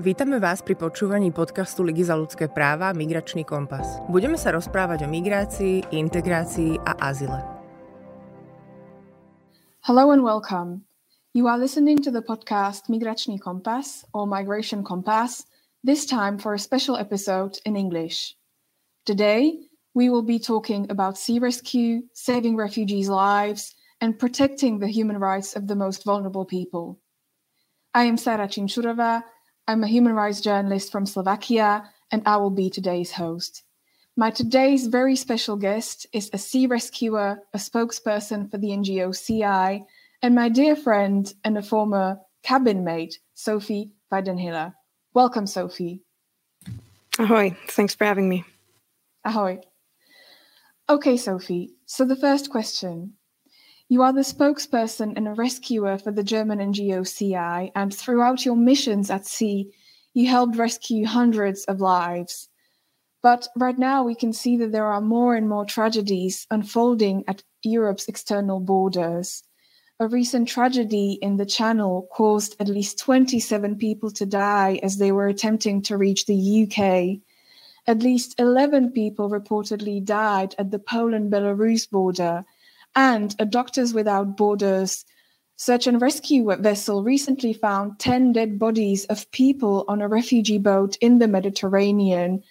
Vítame vás pri počúvaní podcastu Ligy za ľudské práva Migračný kompas. Budeme sa rozprávať o migrácii, integrácii a azile. Hello and welcome. You are listening to the podcast Migračný kompas or Migration Compass, this time for a special episode in English. Today, we will be talking about sea rescue, saving refugees' lives, and protecting the human rights of the most vulnerable people. I am Sara Činčurová, I'm a human rights journalist from Slovakia, and I will be today's host. My today's very special guest is a sea rescuer, a spokesperson for the NGO Sea-Eye, and my dear friend and a former cabin mate, Sophie Weidenhiller. Welcome, Sophie. Ahoy. Thanks for having me. Ahoy. Okay, Sophie. So, the first question you are the spokesperson and rescuer for the German NGO Sea-Eye, and throughout your missions at sea, you helped rescue hundreds of lives. But right now, we can see that there are more and more tragedies unfolding at Europe's external borders. A recent tragedy in the Channel caused at least 27 people to die as they were attempting to reach the UK. At least 11 people reportedly died at the Poland Belarus border and a Doctors Without Borders search and rescue vessel recently found 10 dead bodies of people on a refugee boat in the Mediterranean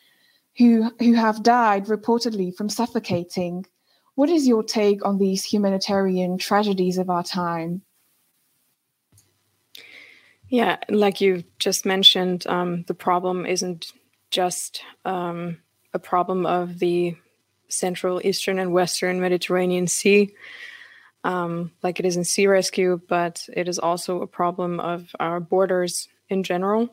who, who have died reportedly from suffocating. What is your take on these humanitarian tragedies of our time? Yeah, like you just mentioned, um, the problem isn't just um, a problem of the central, eastern, and western Mediterranean Sea, um, like it is in sea rescue, but it is also a problem of our borders in general.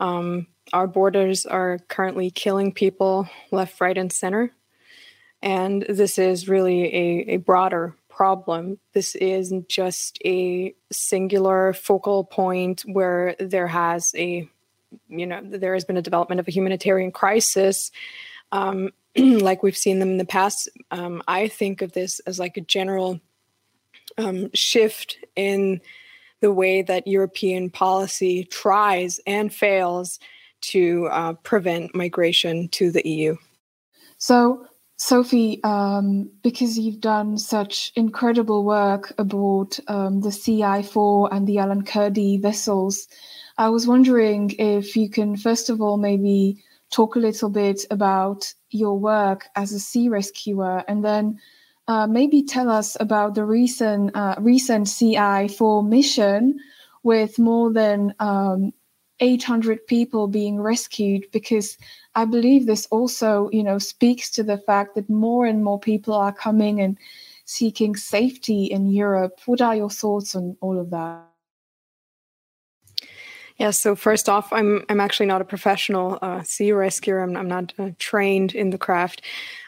Um, our borders are currently killing people left, right, and center. And this is really a, a broader problem. This isn't just a singular focal point where there has a, you know, there has been a development of a humanitarian crisis. Um, like we've seen them in the past, um, I think of this as like a general um, shift in the way that European policy tries and fails to uh, prevent migration to the EU. So, Sophie, um, because you've done such incredible work aboard um, the Sea-Eye 4 and the Alan Kurdi vessels, I was wondering if you can, first of all, maybe talk a little bit about your work as a sea rescuer, and then uh, maybe tell us about the recent uh, recent Sea-Eye 4 mission with more than um, 800 people being rescued. Because I believe this also, you know, speaks to the fact that more and more people are coming and seeking safety in Europe. What are your thoughts on all of that? Yeah. So first off, I'm I'm actually not a professional uh, sea rescuer. I'm I'm not uh, trained in the craft.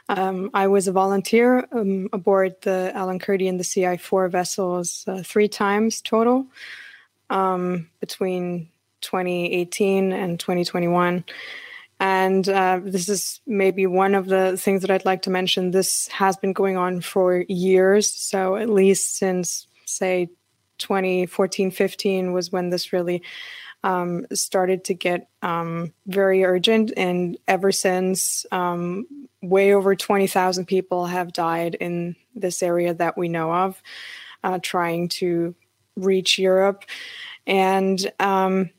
Um, I was a volunteer um, aboard the Alan Kurdi and the Sea-Eye 4 vessels uh, three times total um, between 2018 and 2021. And uh, this is maybe one of the things that I'd like to mention. This has been going on for years. So, at least since, say, 2014 15 was when this really um, started to get um, very urgent. And ever since, um, way over 20,000 people have died in this area that we know of, uh, trying to reach Europe. And um,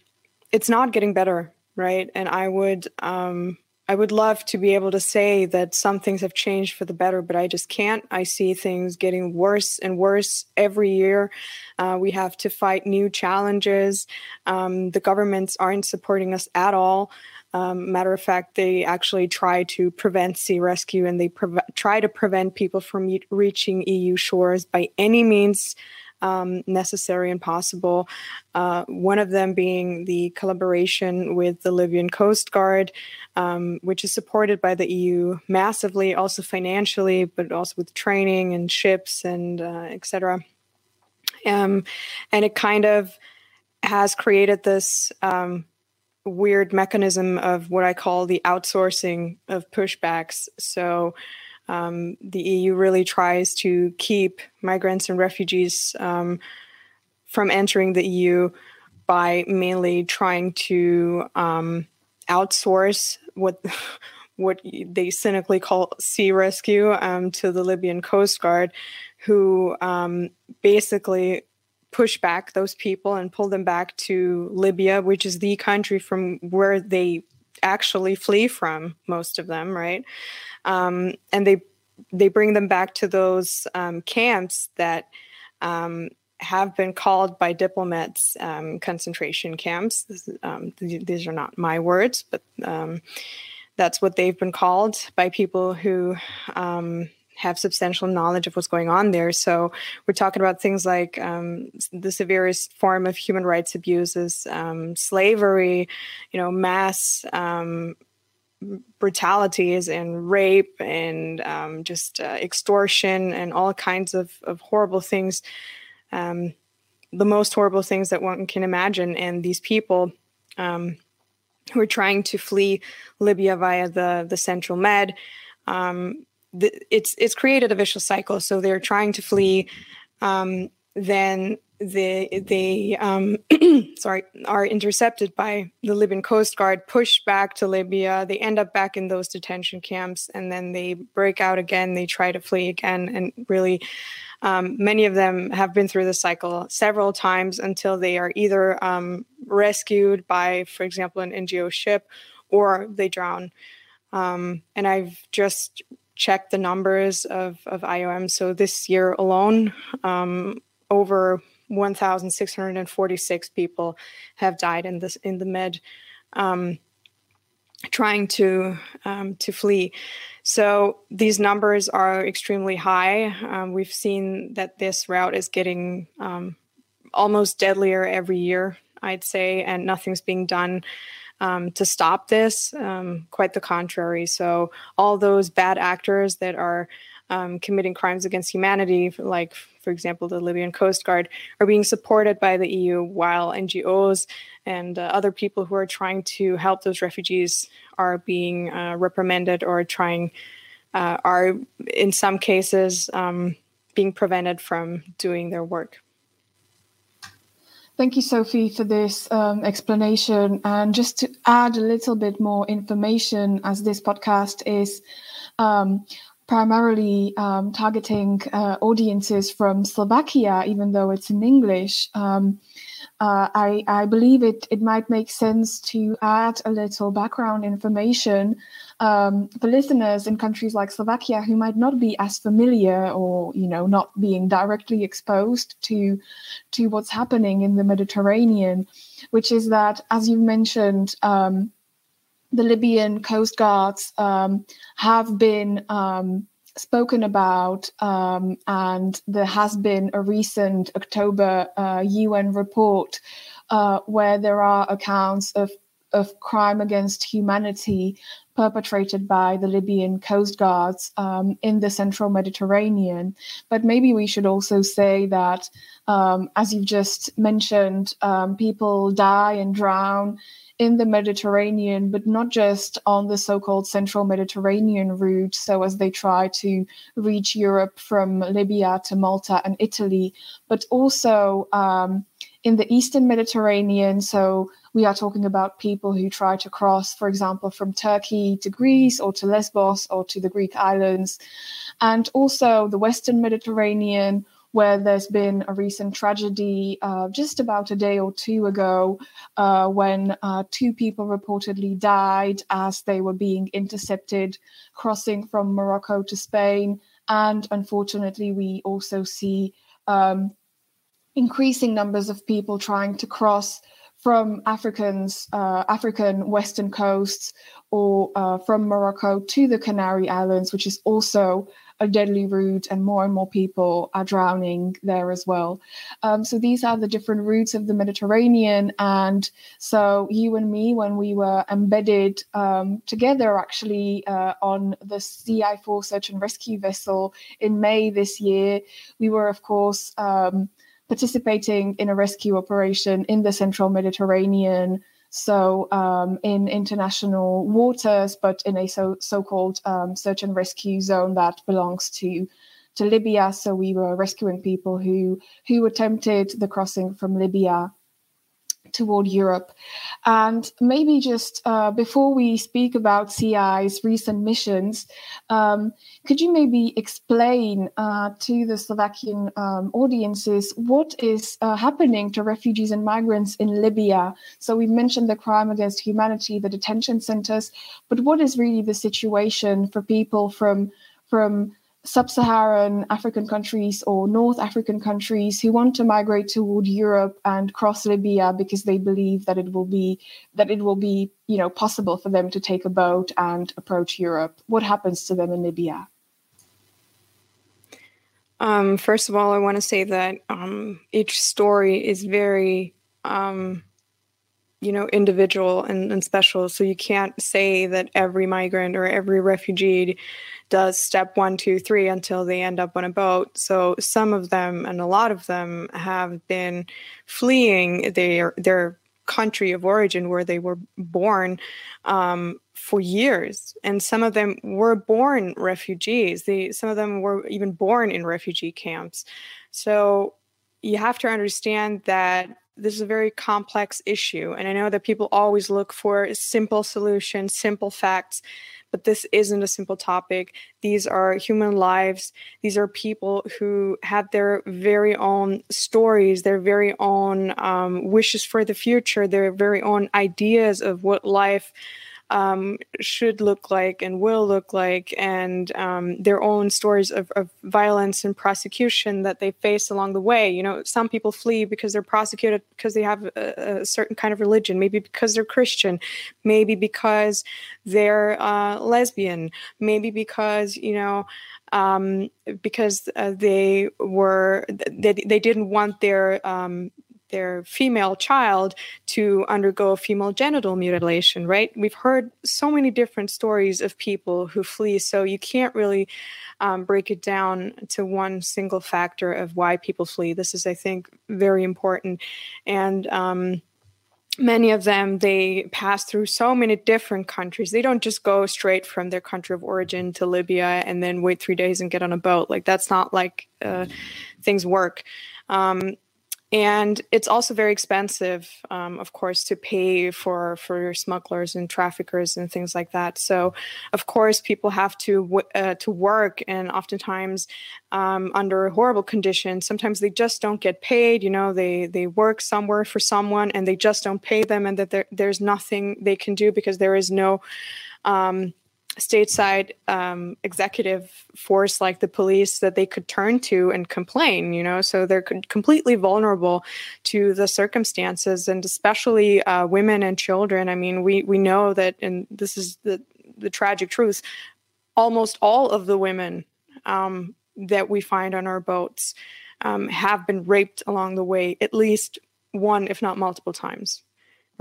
it's not getting better, right? And I would um, I would love to be able to say that some things have changed for the better, but I just can't. I see things getting worse and worse every year. Uh, we have to fight new challenges. Um, the governments aren't supporting us at all. Um, matter of fact, they actually try to prevent sea rescue and they pre- try to prevent people from reaching EU shores by any means um, necessary and possible. Uh, one of them being the collaboration with the Libyan Coast Guard, um, which is supported by the EU massively, also financially, but also with training and ships and uh, etc. Um, and it kind of has created this um, weird mechanism of what I call the outsourcing of pushbacks. So um, the EU really tries to keep migrants and refugees um, from entering the EU by mainly trying to um, outsource what what they cynically call sea rescue um, to the Libyan Coast Guard, who um, basically push back those people and pull them back to Libya, which is the country from where they actually flee from, most of them, right? Um, and they they bring them back to those um, camps that um, have been called by diplomats um, concentration camps. Um, these are not my words, but um, that's what they've been called by people who have substantial knowledge of what's going on there. So we're talking about things like um, the severest form of human rights abuses, um, slavery, you know, mass brutalities and rape and um, just uh, extortion and all kinds of, of horrible things um, the most horrible things that one can imagine. And these people um, who are trying to flee Libya via the the Central Med, um, it's it's created a vicious cycle. So they're trying to flee. Um, then they they um, sorry are intercepted by the Libyan Coast Guard, pushed back to Libya. They end up back in those detention camps, and then they break out again. They try to flee again, and really um, many of them have been through the cycle several times until they are either um, rescued by, for example, an NGO ship or they drown. Um, and I've just checked the numbers of, of IOM. So this year alone, um, over 1,646 people have died in this in the Med. Um, trying to um, to flee. So these numbers are extremely high. Um, we've seen that this route is getting um, almost deadlier every year, I'd say, and nothing's being done um, to stop this. Um, quite the contrary. So all those bad actors that are um, committing crimes against humanity, like, for example, the Libyan Coast Guard, are being supported by the EU, while NGOs and uh, other people who are trying to help those refugees are being uh, reprimanded or trying, uh, are in some cases um, being prevented from doing their work. Thank you, Sophie, for this um, explanation. And just to add a little bit more information, as this podcast is um, primarily um, targeting uh, audiences from Slovakia, even though it's in English. Um, uh, I, I, believe it, it might make sense to add a little background information um, for listeners in countries like Slovakia who might not be as familiar or you know not being directly exposed to to what's happening in the Mediterranean, which is that as you mentioned um, the Libyan coast guards um, have been um, spoken about, um, and there has been a recent October uh, UN report uh, where there are accounts of of crime against humanity perpetrated by the Libyan coast guards um, in the central Mediterranean. But maybe we should also say that, um, as you've just mentioned, um, people die and drown in the Mediterranean, but not just on the so called central Mediterranean route. So, as they try to reach Europe from Libya to Malta and Italy, but also um, in the eastern Mediterranean. So, we are talking about people who try to cross, for example, from Turkey to Greece or to Lesbos or to the Greek islands, and also the western Mediterranean where there's been a recent tragedy uh, just about a day or two ago uh, when uh, two people reportedly died as they were being intercepted crossing from Morocco to Spain. And unfortunately, we also see um, increasing numbers of people trying to cross from Africans, uh, African western coasts or uh, from Morocco to the Canary Islands, which is also a deadly route, and more and more people are drowning there as well. Um, so these are the different routes of the Mediterranean. And so you and me, when we were embedded um, together actually uh, on the Sea-Eye 4 search and rescue vessel in May this year, we were, of course, um, participating in a rescue operation in the central Mediterranean so um, in international waters, but in a so so-called um, search and rescue zone that belongs to to Libya. So we were rescuing people who who attempted the crossing from Libya toward Europe. And maybe just uh, before we speak about Sea-Eye's recent missions, um, could you maybe explain uh, to the Slovakian um, audiences what is uh, happening to refugees and migrants in Libya? So we mentioned the crime against humanity, the detention centers, but what is really the situation for people from from sub-Saharan African countries or North African countries who want to migrate toward Europe and cross Libya because they believe that it will be that it will be you know possible for them to take a boat and approach Europe. What happens to them in Libya? Um, first of all, I want to say that um, each story is very um, you know individual and, and special so you can't say that every migrant or every refugee does step one two three until they end up on a boat. So some of them and a lot of them have been fleeing their their country of origin where they were born um, for years. And some of them were born refugees. They some of them were even born in refugee camps. So you have to understand that this is a very complex issue. And I know that people always look for simple solutions, simple facts, but this isn't a simple topic. These are human lives. These are people who had their very own stories, their very own um, wishes for the future, their very own ideas of what life um, should look like and will look like, and um, their own stories of, of, violence and prosecution that they face along the way. You know, some people flee because they're prosecuted because they have a, a certain kind of religion, maybe because they're Christian, maybe because they're uh, lesbian, maybe because, you know, um, because uh, they were they, they didn't want their um, their female child to undergo female genital mutilation, right? We've heard so many different stories of people who flee, so you can't really um, break it down to one single factor of why people flee. This is, I think, very important. And, um, many of them they pass through so many different countries they don't just go straight from their country of origin to libya and then wait three days and get on a boat like that's not like uh, things work um, and it's also very expensive um, of course to pay for for smugglers and traffickers and things like that. So of course people have to uh, to work and oftentimes um, under horrible conditions. Sometimes they just don't get paid you know they they work somewhere for someone and they just don't pay them and that there, there's nothing they can do because there is no um, stateside um, executive force like the police that they could turn to and complain you know? So they're completely vulnerable to the circumstances and especially uh, women and children. I mean we we know that and this is the the tragic truth almost all of the women um, that we find on our boats um, have been raped along the way at least one if not multiple times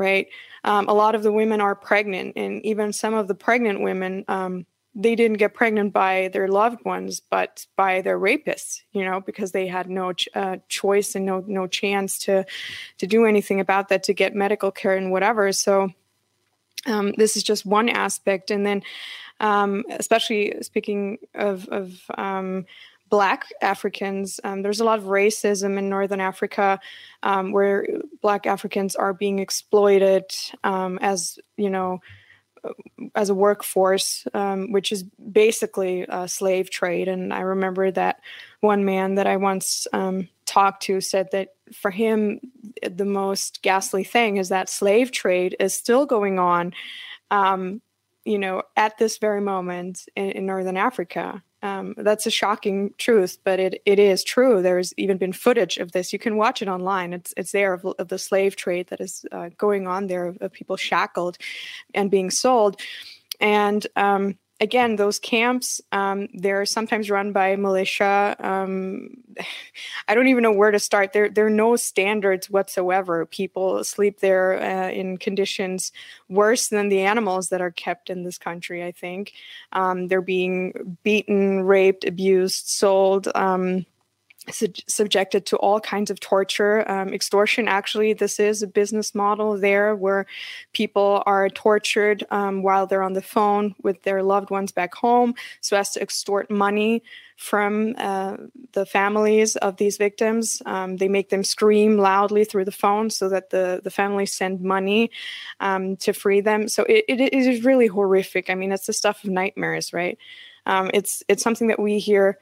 right? Um, a lot of the women are pregnant, and even some of the pregnant women, um, they didn't get pregnant by their loved ones, but by their rapists, you know, because they had no ch- uh, choice and no no chance to to do anything about that, to get medical care and whatever. So um, this is just one aspect, and then um, especially speaking of of um, Black Africans. Um, there's a lot of racism in Northern Africa um, where Black Africans are being exploited um, as, you know, as a workforce, um, which is basically a slave trade. And I remember that one man that I once um, talked to said that for him, the most ghastly thing is that slave trade is still going on, um, you know, at this very moment in, in Northern Africa. Um, that's a shocking truth, but it, it is true. There's even been footage of this. You can watch it online. It's it's there of, of the slave trade that is uh, going on there of, of, people shackled and being sold, and um, again, those camps, um, they're sometimes run by militia. Um, I don't even know where to start. There, there are no standards whatsoever. People sleep there uh, in conditions worse than the animals that are kept in this country, I think. Um, they're being beaten, raped, abused, sold. Su- subjected to all kinds of torture. Um, extortion, actually, this is a business model there where people are tortured um, while they're on the phone with their loved ones back home so as to extort money from uh, the families of these victims. Um, they make them scream loudly through the phone so that the, the families send money um, to free them. So it, it is really horrific. I mean, it's the stuff of nightmares, right? Um, it's it's something that we hear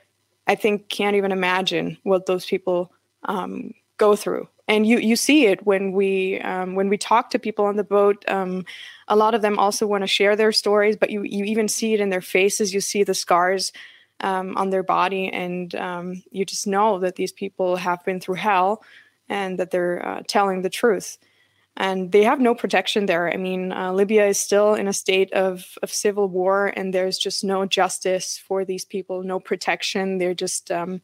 I think can't even imagine what those people um, go through. And you you see it when we um, when we talk to people on the boat. Um, a lot of them also want to share their stories, but you you even see it in their faces. You see the scars um, on their body, and um, you just know that these people have been through hell, and that they're uh, telling the truth and they have no protection there. I mean, uh, Libya is still in a state of, of civil war, and there's just no justice for these people, no protection. They're just um,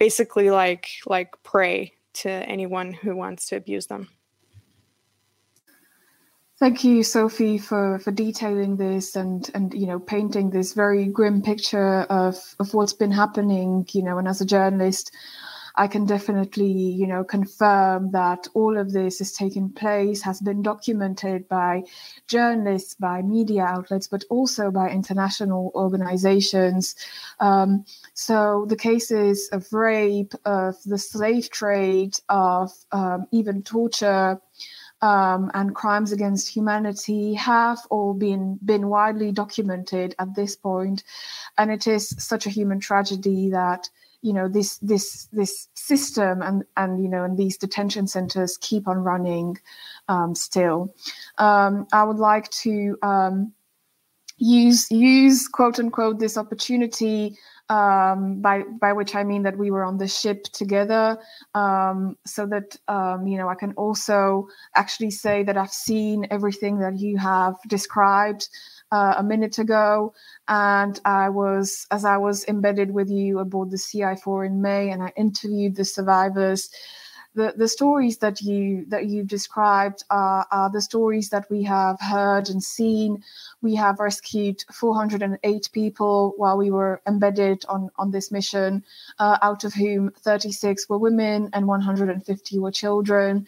basically like like prey to anyone who wants to abuse them. Thank you, Sophie, for, for detailing this and, and you know painting this very grim picture of, of what's been happening. You know, and as a journalist, I can definitely, you know, confirm that all of this is taking place, has been documented by journalists, by media outlets, but also by international organizations. Um, so the cases of rape, of the slave trade, of um, even torture, um, and crimes against humanity have all been been widely documented at this point, and it is such a human tragedy that you know this this this system and and you know and these detention centers keep on running um, still. Um, I would like to um, use use quote unquote this opportunity um, by by which I mean that we were on the ship together, um, so that um, you know I can also actually say that I've seen everything that you have described uh, a minute ago, and I was as I was embedded with you aboard the Sea-Eye 4 in May, and I interviewed the survivors. The, the stories that you that you described are, are the stories that we have heard and seen. We have rescued 408 people while we were embedded on on this mission, uh, out of whom 36 were women and 150 were children.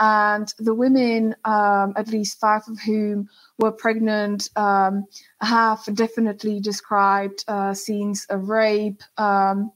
And the women, um, at least five of whom were pregnant um, have definitely described uh, scenes of rape, um,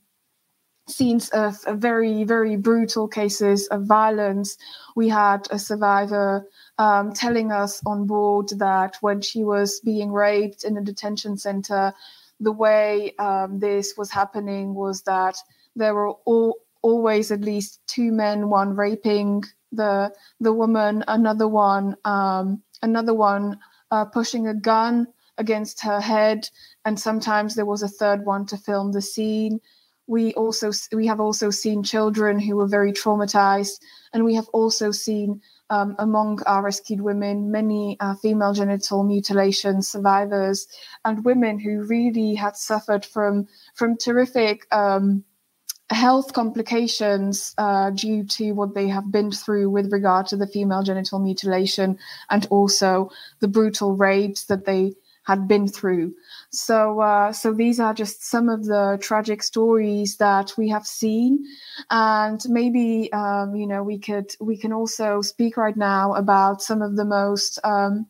scenes of, very, very brutal cases of violence. We had a survivor um, telling us on board that when she was being raped in a detention center, the way um, this was happening was that there were all, always at least two men, one raping the the woman, another one um, another one uh, pushing a gun against her head, and sometimes there was a third one to film the scene. We also we have also seen children who were very traumatized, and we have also seen um, among our rescued women many uh, female genital mutilation survivors and women who really had suffered from from terrific um, health complications uh, due to what they have been through with regard to the female genital mutilation and also the brutal rapes that they had been through. So, uh, so these are just some of the tragic stories that we have seen, and maybe um, you know we could we can also speak right now about some of the most um,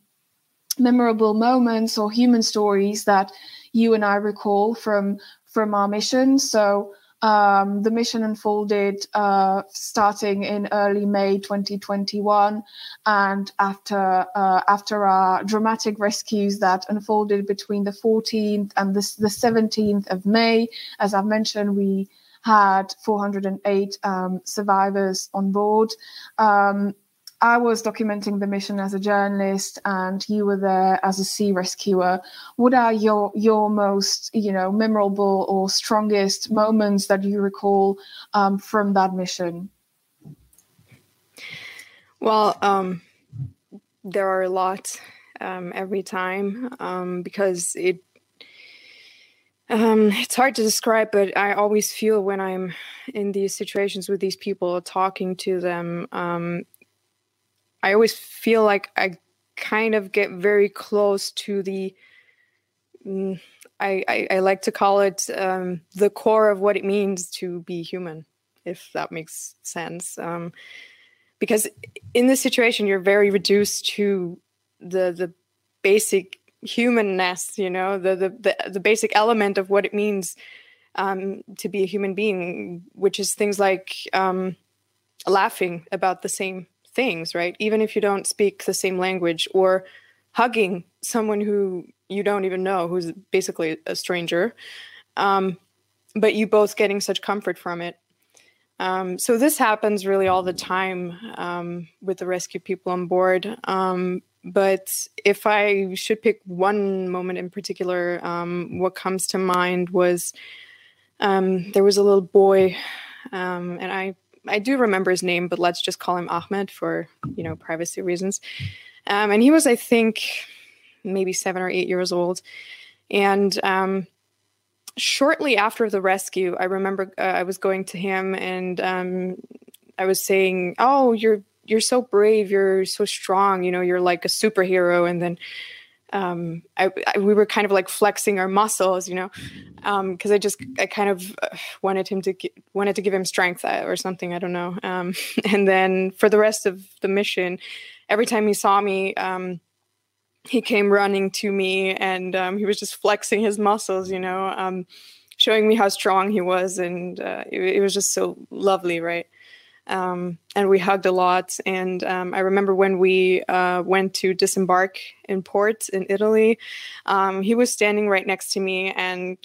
memorable moments or human stories that you and I recall from from our mission. So um, the mission unfolded uh, starting in early May 2021, and after uh, after our dramatic rescues that unfolded between the 14th and the, the 17th of May, as I've mentioned, we had 408 um, survivors on board. Um, I was documenting the mission as a journalist, and you were there as a sea rescuer. What are your your most you know memorable or strongest moments that you recall um, from that mission? Well, um, there are a lot um, every time um, because it um, it's hard to describe, but I always feel when I'm in these situations with these people, talking to them, um, I always feel like I kind of get very close to the mm, I, I, I, like to call it um, the core of what it means to be human, if that makes sense. Um, because in this situation, you're very reduced to the the basic humanness, you know, the the the, the basic element of what it means um, to be a human being, which is things like um, laughing about the same things, right? Even if you don't speak the same language, or hugging someone who you don't even know, who's basically a stranger, um, but you both getting such comfort from it. Um, so this happens really all the time um, with the rescue people on board. Um, but if I should pick one moment in particular, um, what comes to mind was um, there was a little boy, and I I do remember his name, but let's just call him Ahmed for you know privacy reasons. Um, and he was, I think, maybe seven or eight years old, and um, shortly after the rescue, I remember uh, I was going to him and um, I was saying, "Oh, you're you're so brave, you're so strong, you know, you're like a superhero." And then um, I, I, we were kind of like flexing our muscles, you know, because um, I just I kind of uh, wanted him to get, wanted to give him strength uh, or something. I don't know. Um, and then for the rest of the mission, every time he saw me, um, he came running to me and um, he was just flexing his muscles, you know, um, showing me how strong he was, and uh, it, it was just so lovely, right? Um, and we hugged a lot. And um, I remember when we uh, went to disembark in port in Italy, um, he was standing right next to me, and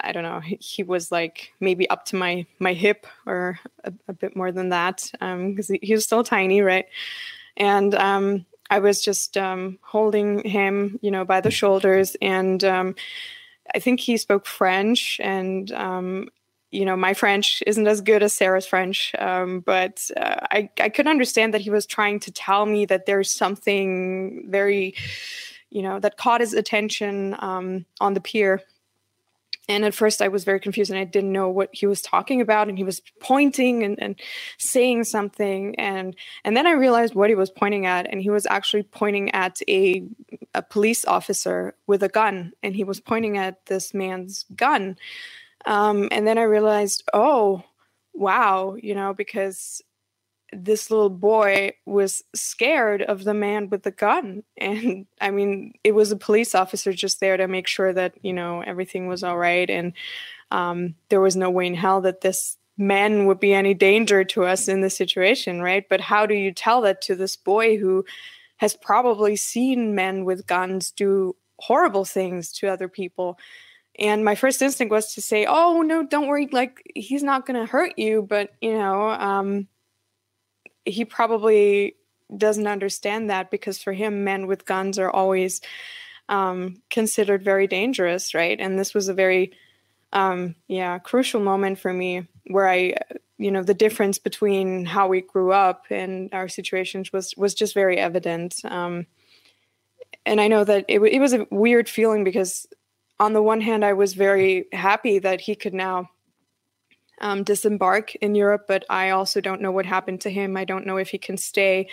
I don't know, he, he was like maybe up to my my hip or a, a bit more than that, because um, he, he, was still tiny, right? And um, I was just um, holding him, you know, by the shoulders, and I think he spoke French, and um, you know, my French isn't as good as Sarah's French, um, but uh, I, I could understand that he was trying to tell me that there's something very, you know, that caught his attention um, on the pier. And at first, I was very confused and I didn't know what he was talking about. And he was pointing and, and saying something, and and then I realized what he was pointing at, and he was actually pointing at a a police officer with a gun, and he was pointing at this man's gun. Um, and then I realized, oh, wow, you know, because this little boy was scared of the man with the gun. And I mean, it was a police officer just there to make sure that, you know, everything was all right. And um, there was no way in hell that this man would be any danger to us in this situation, right? But how do you tell that to this boy who has probably seen men with guns do horrible things to other people? And my first instinct was to say, "Oh no, don't worry. Like he's not going to hurt you." But you know, um, he probably doesn't understand that because for him, men with guns are always um, considered very dangerous, right? And this was a very, um, yeah, crucial moment for me where I, you know, the difference between how we grew up and our situations was was just very evident. Um, and I know that it, it was a weird feeling because on the one hand, I was very happy that he could now um, disembark in Europe, but I also don't know what happened to him. I don't know if he can stay.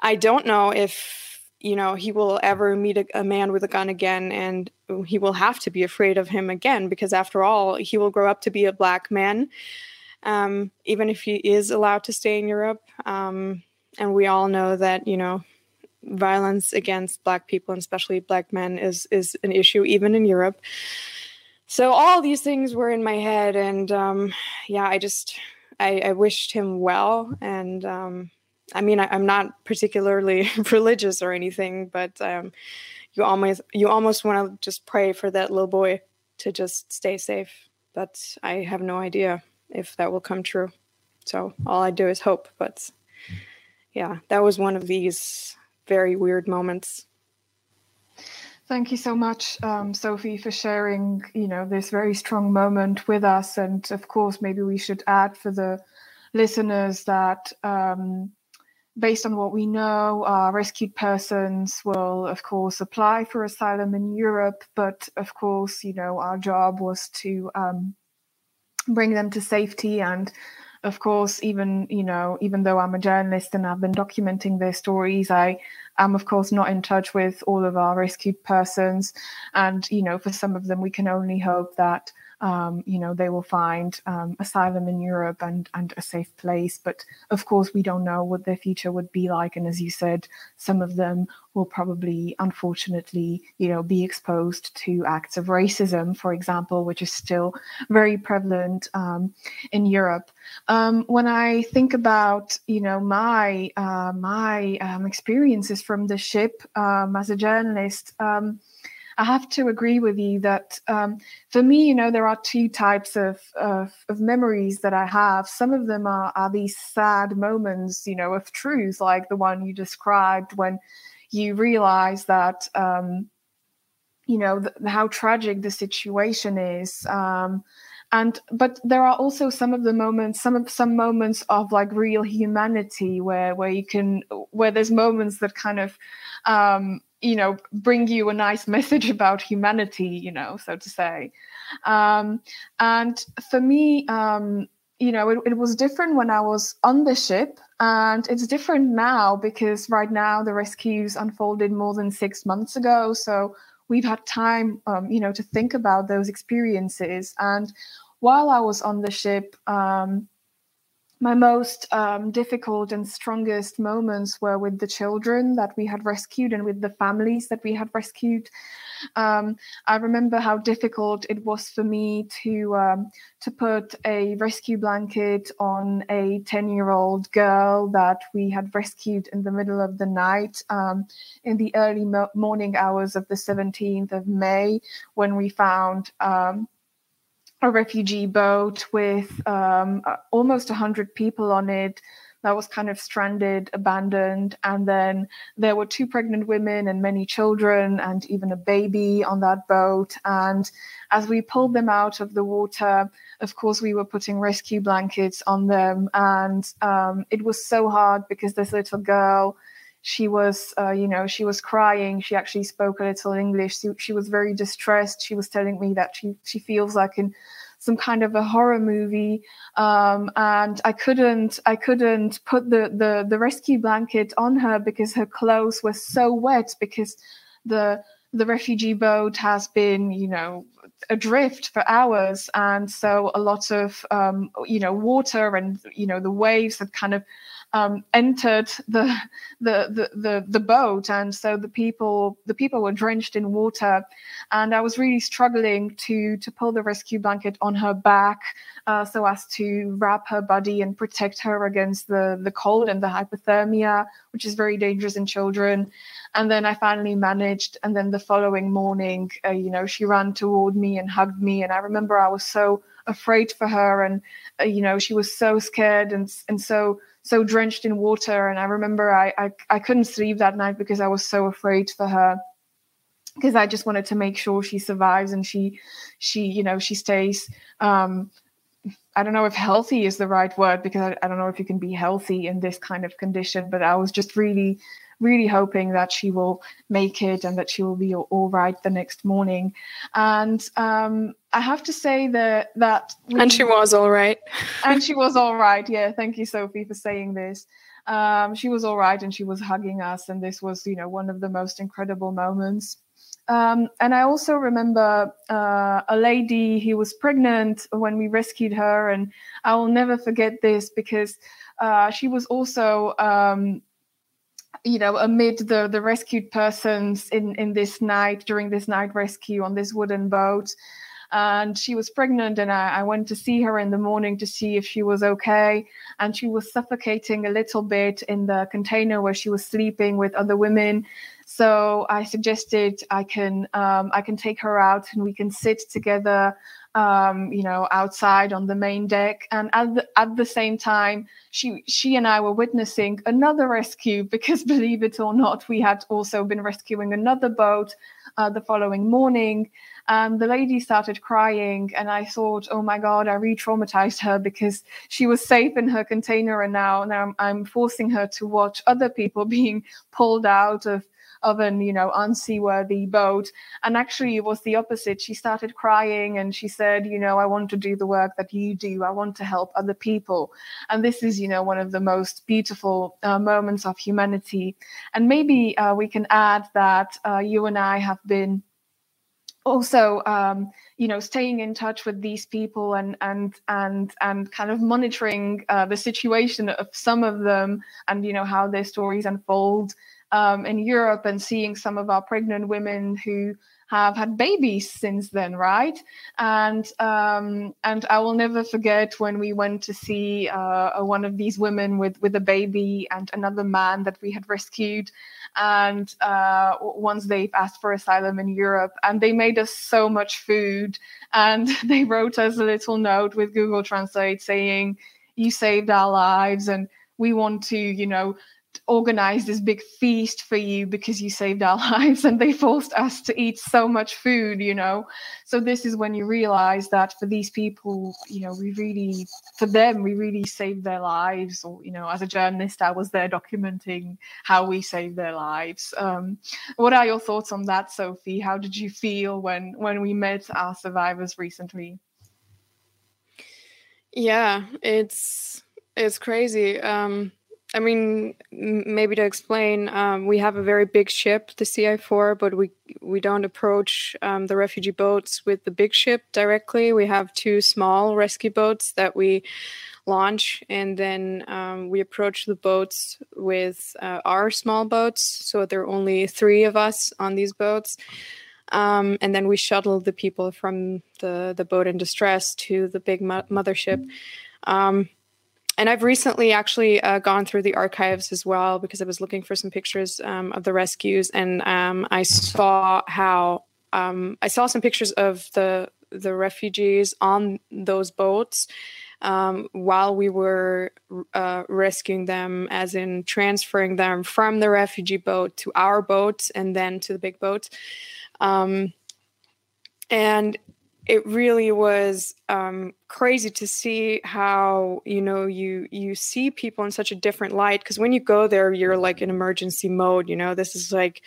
I don't know if you know he will ever meet a, a, man with a gun again, and he will have to be afraid of him again because, after all, he will grow up to be a black man, um, even if he is allowed to stay in Europe. Um, and we all know that you know violence against black people and especially black men is is an issue even in Europe. So all these things were in my head, and um, yeah, I just I, I, wished him well, and um, I mean I, am not particularly religious or anything, but um, you almost you almost want to just pray for that little boy to just stay safe. But I have no idea if that will come true. So all I do is hope. But yeah, that was one of these very weird moments. Thank you so much, um, Sophie, for sharing, you know, this very strong moment with us. And of course, maybe we should add for the listeners that um, based on what we know, uh, rescued persons will, of course, apply for asylum in Europe. But of course, you know, our job was to um, bring them to safety and of course, even you know, even though I'm a journalist and I've been documenting their stories, I am of course not in touch with all of our rescued persons, and you know, for some of them, we can only hope that um, you know, they will find um, asylum in Europe and, and a safe place. But of course, we don't know what their future would be like. And as you said, some of them will probably, unfortunately, you know, be exposed to acts of racism, for example, which is still very prevalent um, in Europe. Um, when I think about, you know, my uh, my um, experiences from the ship um, as a journalist. I have to agree with you that um, for me, you know, there are two types of, of, of memories that I have. Some of them are, are these sad moments, you know, of truth, like the one you described when you realize that, um, you know, th- how tragic the situation is. Um, and but there are also some of the moments some of some moments of like real humanity where where you can where there's moments that kind of um you know bring you a nice message about humanity you know so to say. Um, and for me um, you know it, it was different when i was on the ship and it's different now because right now the rescues unfolded more than six months ago. So we've had time um, you know to think about those experiences. And while i was on the ship um, my most um, difficult and strongest moments were with the children that we had rescued and with the families that we had rescued. Um, I remember how difficult it was for me to um, to put a rescue blanket on a ten year old girl that we had rescued in the middle of the night um, in the early mo- morning hours of the seventeenth of May when we found um, a refugee boat with um, almost 100 people on it that was kind of stranded, abandoned. And then there were two pregnant women and many children, and even a baby on that boat. And as we pulled them out of the water, of course, we were putting rescue blankets on them. And um, it was so hard because this little girl she was uh, you know she was crying. She actually spoke a little english. She, she was very distressed. She was telling me that she she feels like in some kind of a horror movie. Um, and i couldn't i couldn't put the, the the rescue blanket on her because her clothes were so wet because the the refugee boat has been you know adrift for hours. And so a lot of um, you know water and you know the waves have kind of um, entered the, the, the the the boat, and so the people the people were drenched in water, and I was really struggling to to pull the rescue blanket on her back uh, so as to wrap her body and protect her against the the cold and the hypothermia, which is very dangerous in children. And then I finally managed, and then the following morning, uh, you know, she ran toward me and hugged me, and I remember I was so afraid for her and uh, you know she was so scared and and so so drenched in water. And I remember I, I, I couldn't sleep that night because I was so afraid for her because I just wanted to make sure she survives and she she you know she stays um I don't know if healthy is the right word because I, I don't know if you can be healthy in this kind of condition but I was just really really hoping that she will make it and that she will be all right the next morning. And um, I have to say that that we, and she was all right. and she was all right. Yeah, thank you, Sophie, for saying this. Um, she was all right, and she was hugging us, and this was, you know, one of the most incredible moments. Um, and I also remember uh, a lady who was pregnant when we rescued her, and I will never forget this because uh, she was also um, you know amid the the rescued persons in in this night during this night rescue on this wooden boat. And she was pregnant and I, I, went to see her in the morning to see if she was okay. And she was suffocating a little bit in the container where she was sleeping with other women so i suggested i can um, i can take her out and we can sit together um, you know, outside on the main deck. And at the, at the same time, she she and I were witnessing another rescue because, believe it or not, we had also been rescuing another boat uh, the following morning. And the lady started crying, and I thought, "Oh my God, I re-traumatized her because she was safe in her container, and now now I'm, I'm forcing her to watch other people being pulled out of of an you know unseaworthy boat. And actually it was the opposite. She started crying and she said you know i want to do the work that you do. I want to help other people. And this is you know one of the most beautiful uh, moments of humanity. And maybe uh, we can add that uh, you and i have been also um, you know staying in touch with these people and and and and kind of monitoring uh, the situation of some of them and you know how their stories unfold um, in Europe and seeing some of our pregnant women who have had babies since then, right? And um, and I will never forget when we went to see uh, one of these women with with a baby and another man that we had rescued, and uh, once they've asked for asylum in Europe, and they made us so much food, and they wrote us a little note with Google Translate saying, "You saved our lives," and we want to, you know, organize this big feast for you because you saved our lives and they forced us to eat so much food you know? So this is when you realize that for these people you know we really for them we really saved their lives or you know as a journalist i was there documenting how we saved their lives. Um, what are your thoughts on that sophie? How did you feel when when we met our survivors recently? Yeah it's it's crazy. Um I mean, maybe to explain, um, we have a very big ship, the Sea-Eye 4, but we we don't approach um, the refugee boats with the big ship directly. We have two small rescue boats that we launch, and then um, we approach the boats with uh, our small boats. So there are only three of us on these boats. Um, and then we shuttle the people from the, the boat in distress to the big mo- mothership. Um, and I've recently actually uh, gone through the archives as well because I was looking for some pictures um, of the rescues, and um, I saw how um, I saw some pictures of the the refugees on those boats um, while we were uh, rescuing them, as in transferring them from the refugee boat to our boat and then to the big boat. Um, and it really was um, crazy to see how you know you you see people in such a different light because when you go there you're like in emergency mode you know? This is like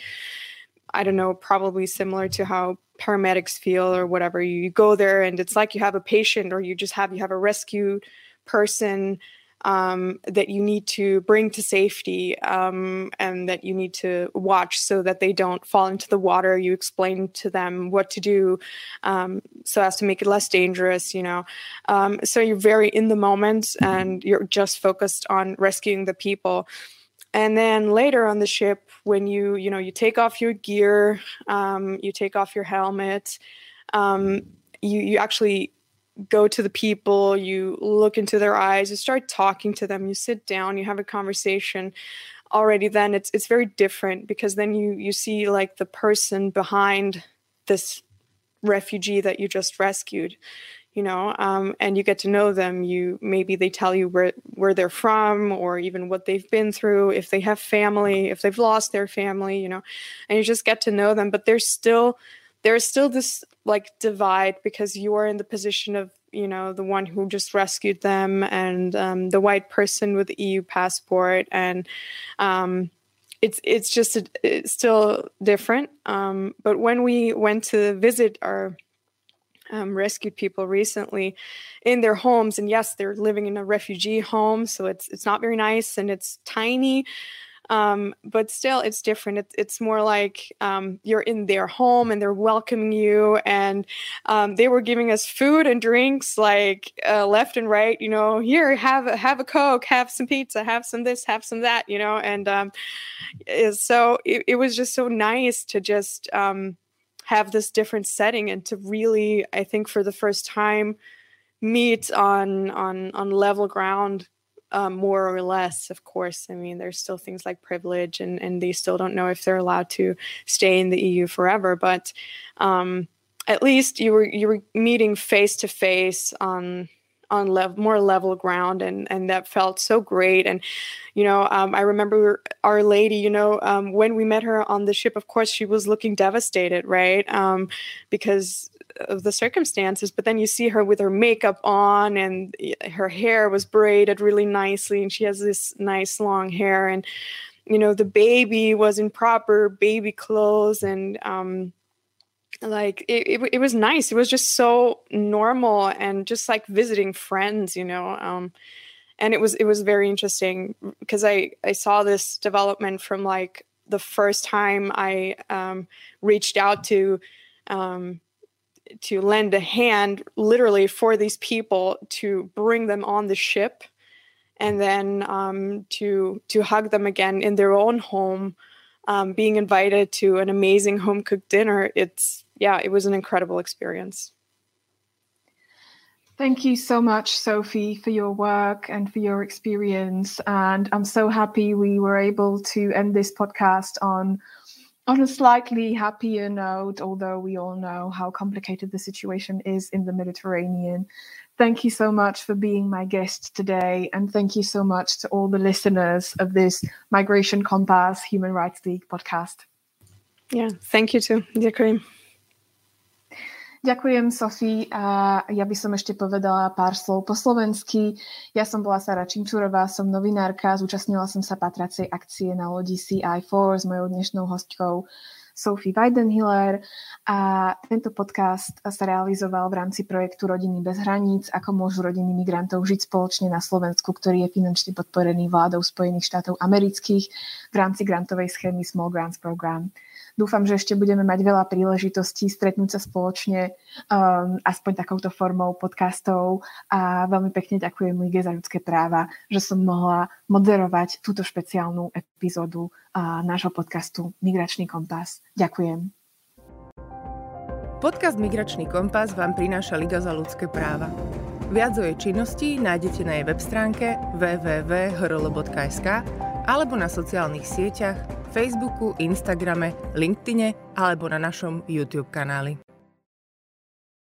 i don't know probably similar to how paramedics feel or whatever. You go there and it's like you have a patient or you just have you have a rescue person um, that you need to bring to safety um, and that you need to watch so that they don't fall into the water. You explain to them what to do um, so as to make it less dangerous, you know. Um, so you're very in the moment and you're just focused on rescuing the people. And then later on the ship, when you you know you take off your gear, um, you take off your helmet, um, you you actually go to the people, you look into their eyes, you start talking to them, you sit down, you have a conversation. Already then it's it's very different because then you you see like the person behind this refugee that you just rescued you know um, and you get to know them. You maybe they tell you where where they're from or even what they've been through if they have family if they've lost their family you know and you just get to know them but there's still there's still this like divide because you are in the position of you know the one who just rescued them and um, the white person with the EU passport and um, it's it's just a, it's still different. Um, but when we went to visit our um, rescued people recently in their homes, and yes, they're living in a refugee home, so it's it's not very nice and it's tiny um, but still it's different. It, it's more like um, you're in their home and they're welcoming you and um, they were giving us food and drinks like uh, left and right you know here have a, have a coke have some pizza have some this have some that you know and um, so it, it, was just so nice to just um, have this different setting and to really i think for the first time meet on on on level ground um, more or less, of course. I mean, there's still things like privilege, and and they still don't know if they're allowed to stay in the EU forever. But um, at least you were you were meeting face to face on on level more level ground and and that felt so great and you know um, i remember our lady you know um, when we met her on the ship of course she was looking devastated right um, because of the circumstances but then you see her with her makeup on and her hair was braided really nicely and she has this nice long hair and you know the baby was in proper baby clothes and um, like it, it, it was nice. It was just so normal and just like visiting friends you know um, and it was it was very interesting because i i saw this development from like the first time i um, reached out to um, to lend a hand literally for these people to bring them on the ship and then um, to to hug them again in their own home um, being invited to an amazing home cooked dinner it's yeah it was an incredible experience Thank you so much, Sophie, for your work and for your experience. And I'm so happy we were able to end this podcast on on a slightly happier note, although we all know how complicated the situation is in the Mediterranean. Thank you so much for being my guest today. And thank you so much to all the listeners of this Migration Compass Human Rights League podcast. Yeah, thank you too. Ďakujem. Ďakujem, Sofii. A ja by som ešte povedala pár slov po slovensky. Ja som bola Sara Činčurová, som novinárka, zúčastnila som sa patracej akcie na lodi CI4 s mojou dnešnou hostkou Sophie Weidenhiller a tento podcast sa realizoval v rámci projektu Rodiny bez hraníc, ako môžu rodiny migrantov žiť spoločne na Slovensku, ktorý je finančne podporený vládou Spojených štátov amerických v rámci grantovej schémy Small Grants Program. Dúfam, že ešte budeme mať veľa príležitostí stretnúť sa spoločne um, aspoň takouto formou podcastov a veľmi pekne ďakujem Lige za ľudské práva, že som mohla moderovať túto špeciálnu epizódu uh, nášho podcastu Migračný kompas. Ďakujem. Podcast Migračný kompas vám prináša Liga za ľudské práva. Viac o jej činnosti nájdete na jej web stránke www.hrl.sk alebo na sociálnych sieťach Facebooku, Instagrame, LinkedIne alebo na našom YouTube kanáli.